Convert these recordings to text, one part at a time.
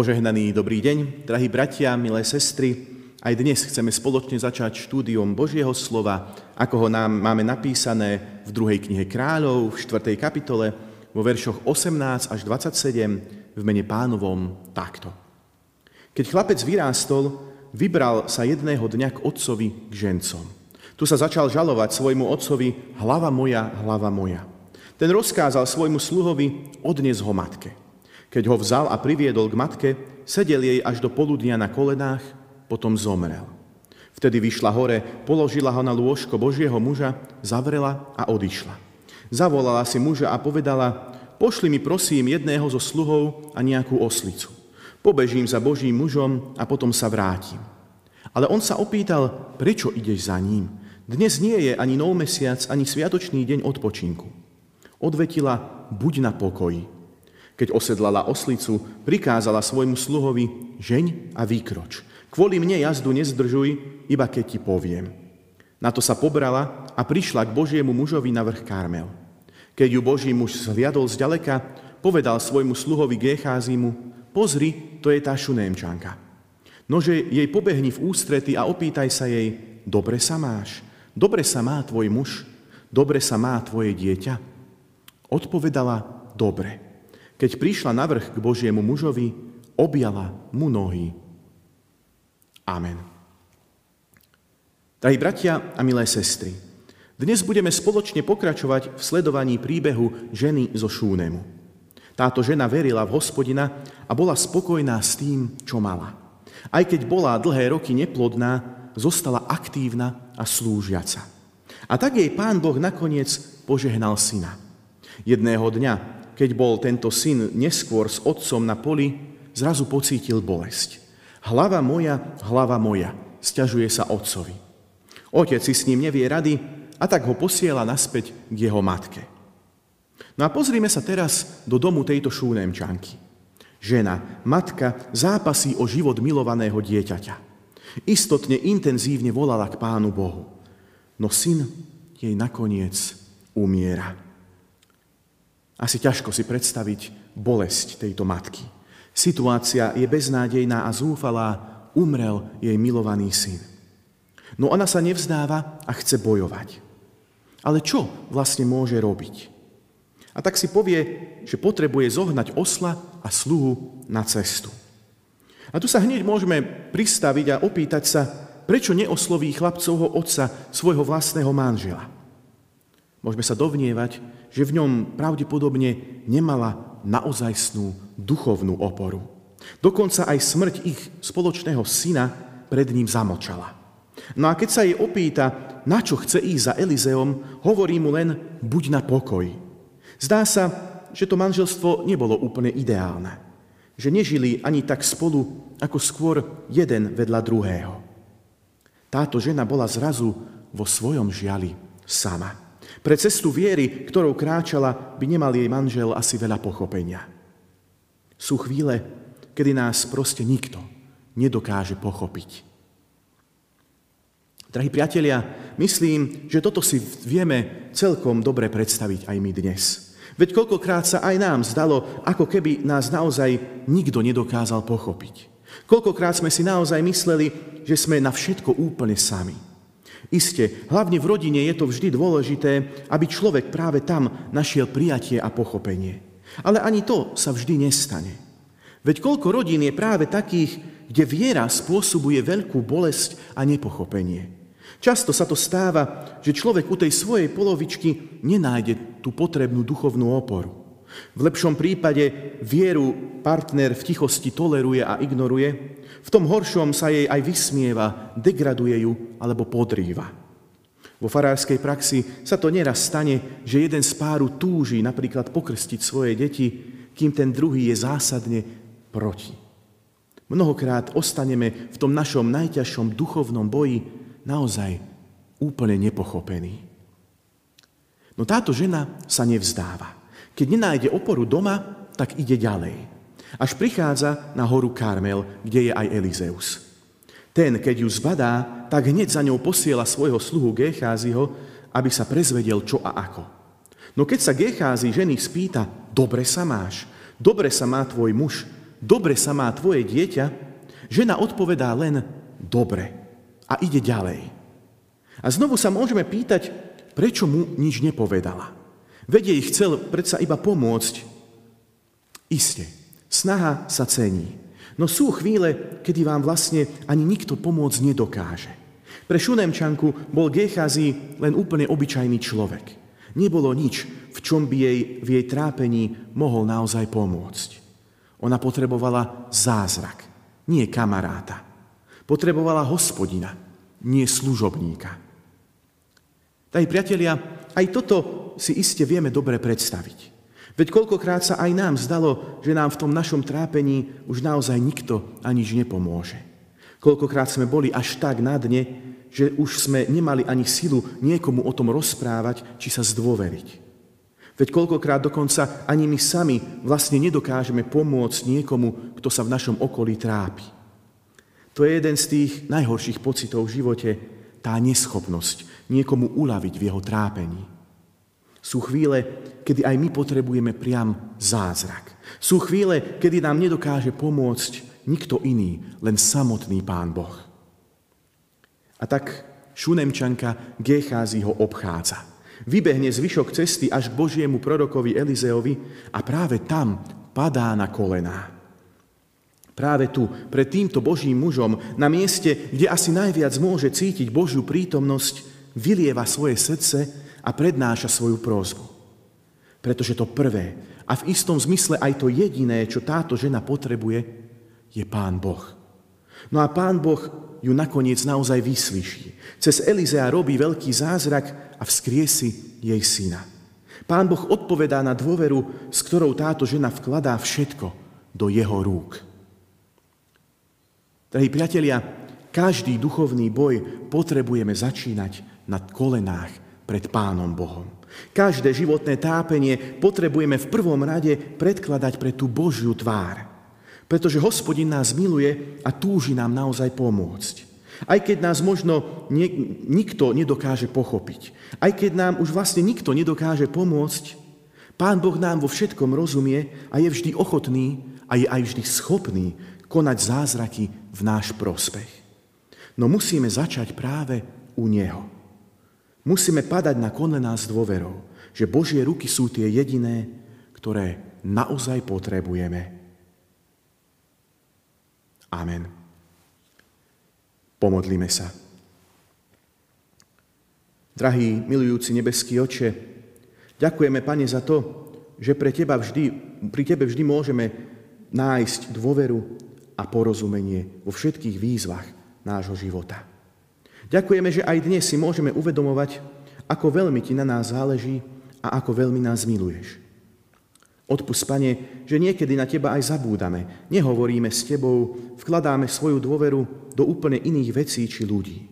Požehnaný dobrý deň, drahí bratia, milé sestry. Aj dnes chceme spoločne začať štúdium Božieho slova, ako ho nám máme napísané v druhej knihe kráľov, v 4. kapitole, vo veršoch 18 až 27 v mene pánovom takto. Keď chlapec vyrástol, vybral sa jedného dňa k otcovi k žencom. Tu sa začal žalovať svojmu otcovi, hlava moja, hlava moja. Ten rozkázal svojmu sluhovi, odnes ho matke. Keď ho vzal a priviedol k matke, sedel jej až do poludnia na kolenách, potom zomrel. Vtedy vyšla hore, položila ho na lôžko Božieho muža, zavrela a odišla. Zavolala si muža a povedala, pošli mi prosím jedného zo sluhov a nejakú oslicu. Pobežím za Božím mužom a potom sa vrátim. Ale on sa opýtal, prečo ideš za ním? Dnes nie je ani nov mesiac, ani sviatočný deň odpočinku. Odvetila, buď na pokoji. Keď osedlala oslicu, prikázala svojmu sluhovi, žeň a výkroč. Kvôli mne jazdu nezdržuj, iba keď ti poviem. Na to sa pobrala a prišla k Božiemu mužovi na vrch Karmel. Keď ju Boží muž zhliadol zďaleka, povedal svojmu sluhovi Gécházimu, pozri, to je tá šunémčanka. Nože jej pobehni v ústrety a opýtaj sa jej, dobre sa máš, dobre sa má tvoj muž, dobre sa má tvoje dieťa? Odpovedala, dobre. Keď prišla na vrch k Božiemu mužovi, objala mu nohy. Amen. Drahí bratia a milé sestry, dnes budeme spoločne pokračovať v sledovaní príbehu ženy zo Šúnemu. Táto žena verila v hospodina a bola spokojná s tým, čo mala. Aj keď bola dlhé roky neplodná, zostala aktívna a slúžiaca. A tak jej pán Boh nakoniec požehnal syna. Jedného dňa keď bol tento syn neskôr s otcom na poli, zrazu pocítil bolesť. Hlava moja, hlava moja, stiažuje sa otcovi. Otec si s ním nevie rady a tak ho posiela naspäť k jeho matke. No a pozrime sa teraz do domu tejto šúnemčanky. Žena, matka, zápasí o život milovaného dieťaťa. Istotne intenzívne volala k Pánu Bohu. No syn jej nakoniec umiera. Asi ťažko si predstaviť bolesť tejto matky. Situácia je beznádejná a zúfalá, umrel jej milovaný syn. No ona sa nevzdáva a chce bojovať. Ale čo vlastne môže robiť? A tak si povie, že potrebuje zohnať osla a sluhu na cestu. A tu sa hneď môžeme pristaviť a opýtať sa, prečo neosloví chlapcovho otca svojho vlastného manžela. Môžeme sa dovnievať, že v ňom pravdepodobne nemala naozajstnú duchovnú oporu. Dokonca aj smrť ich spoločného syna pred ním zamočala. No a keď sa jej opýta, na čo chce ísť za Elizeom, hovorí mu len, buď na pokoj. Zdá sa, že to manželstvo nebolo úplne ideálne. Že nežili ani tak spolu, ako skôr jeden vedľa druhého. Táto žena bola zrazu vo svojom žiali sama. Pre cestu viery, ktorou kráčala, by nemal jej manžel asi veľa pochopenia. Sú chvíle, kedy nás proste nikto nedokáže pochopiť. Drahí priatelia, myslím, že toto si vieme celkom dobre predstaviť aj my dnes. Veď koľkokrát sa aj nám zdalo, ako keby nás naozaj nikto nedokázal pochopiť. Koľkokrát sme si naozaj mysleli, že sme na všetko úplne sami. Isté, hlavne v rodine je to vždy dôležité, aby človek práve tam našiel prijatie a pochopenie. Ale ani to sa vždy nestane. Veď koľko rodín je práve takých, kde viera spôsobuje veľkú bolesť a nepochopenie. Často sa to stáva, že človek u tej svojej polovičky nenájde tú potrebnú duchovnú oporu. V lepšom prípade vieru partner v tichosti toleruje a ignoruje, v tom horšom sa jej aj vysmieva, degraduje ju alebo podrýva. Vo farárskej praxi sa to neraz stane, že jeden z páru túži napríklad pokrstiť svoje deti, kým ten druhý je zásadne proti. Mnohokrát ostaneme v tom našom najťažšom duchovnom boji naozaj úplne nepochopení. No táto žena sa nevzdáva. Keď nenájde oporu doma, tak ide ďalej. Až prichádza na horu Karmel, kde je aj Elizeus. Ten, keď ju zbadá, tak hneď za ňou posiela svojho sluhu Gécháziho, aby sa prezvedel čo a ako. No keď sa Gécházi ženy spýta, dobre sa máš, dobre sa má tvoj muž, dobre sa má tvoje dieťa, žena odpovedá len dobre a ide ďalej. A znovu sa môžeme pýtať, prečo mu nič nepovedala. Veď jej chcel predsa iba pomôcť. Isté, snaha sa cení. No sú chvíle, kedy vám vlastne ani nikto pomôcť nedokáže. Pre Šunemčanku bol Gechazi len úplne obyčajný človek. Nebolo nič, v čom by jej v jej trápení mohol naozaj pomôcť. Ona potrebovala zázrak, nie kamaráta. Potrebovala hospodina, nie služobníka. Tady priatelia, aj toto si iste vieme dobre predstaviť. Veď koľkokrát sa aj nám zdalo, že nám v tom našom trápení už naozaj nikto anič nepomôže. Koľkokrát sme boli až tak na dne, že už sme nemali ani silu niekomu o tom rozprávať, či sa zdôveriť. Veď koľkokrát dokonca ani my sami vlastne nedokážeme pomôcť niekomu, kto sa v našom okolí trápi. To je jeden z tých najhorších pocitov v živote, tá neschopnosť niekomu uľaviť v jeho trápení. Sú chvíle, kedy aj my potrebujeme priam zázrak. Sú chvíle, kedy nám nedokáže pomôcť nikto iný, len samotný Pán Boh. A tak Šunemčanka Gécházy ho obchádza. Vybehne zvyšok cesty až k Božiemu prorokovi Elizeovi a práve tam padá na kolená. Práve tu, pred týmto Božím mužom, na mieste, kde asi najviac môže cítiť Božiu prítomnosť, vylieva svoje srdce a prednáša svoju prózbu. Pretože to prvé a v istom zmysle aj to jediné, čo táto žena potrebuje, je Pán Boh. No a Pán Boh ju nakoniec naozaj vyslyší. Cez Elizea robí veľký zázrak a vzkriesi jej syna. Pán Boh odpovedá na dôveru, s ktorou táto žena vkladá všetko do jeho rúk. Drahí priatelia, každý duchovný boj potrebujeme začínať na kolenách pred Pánom Bohom. Každé životné tápenie potrebujeme v prvom rade predkladať pre tú Božiu tvár. Pretože hospodin nás miluje a túži nám naozaj pomôcť. Aj keď nás možno nie, nikto nedokáže pochopiť. Aj keď nám už vlastne nikto nedokáže pomôcť, Pán Boh nám vo všetkom rozumie a je vždy ochotný a je aj vždy schopný konať zázraky v náš prospech. No musíme začať práve u Neho. Musíme padať na kolená s dôverou, že Božie ruky sú tie jediné, ktoré naozaj potrebujeme. Amen. Pomodlíme sa. Drahý, milujúci nebeský oče, ďakujeme, Pane, za to, že pre teba vždy, pri Tebe vždy môžeme nájsť dôveru a porozumenie vo všetkých výzvach nášho života. Ďakujeme, že aj dnes si môžeme uvedomovať, ako veľmi ti na nás záleží a ako veľmi nás miluješ. Odpust, Pane, že niekedy na Teba aj zabúdame, nehovoríme s Tebou, vkladáme svoju dôveru do úplne iných vecí či ľudí.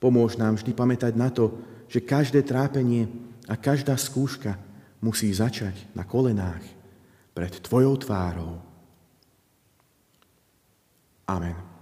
Pomôž nám vždy pamätať na to, že každé trápenie a každá skúška musí začať na kolenách pred Tvojou tvárou. Amen.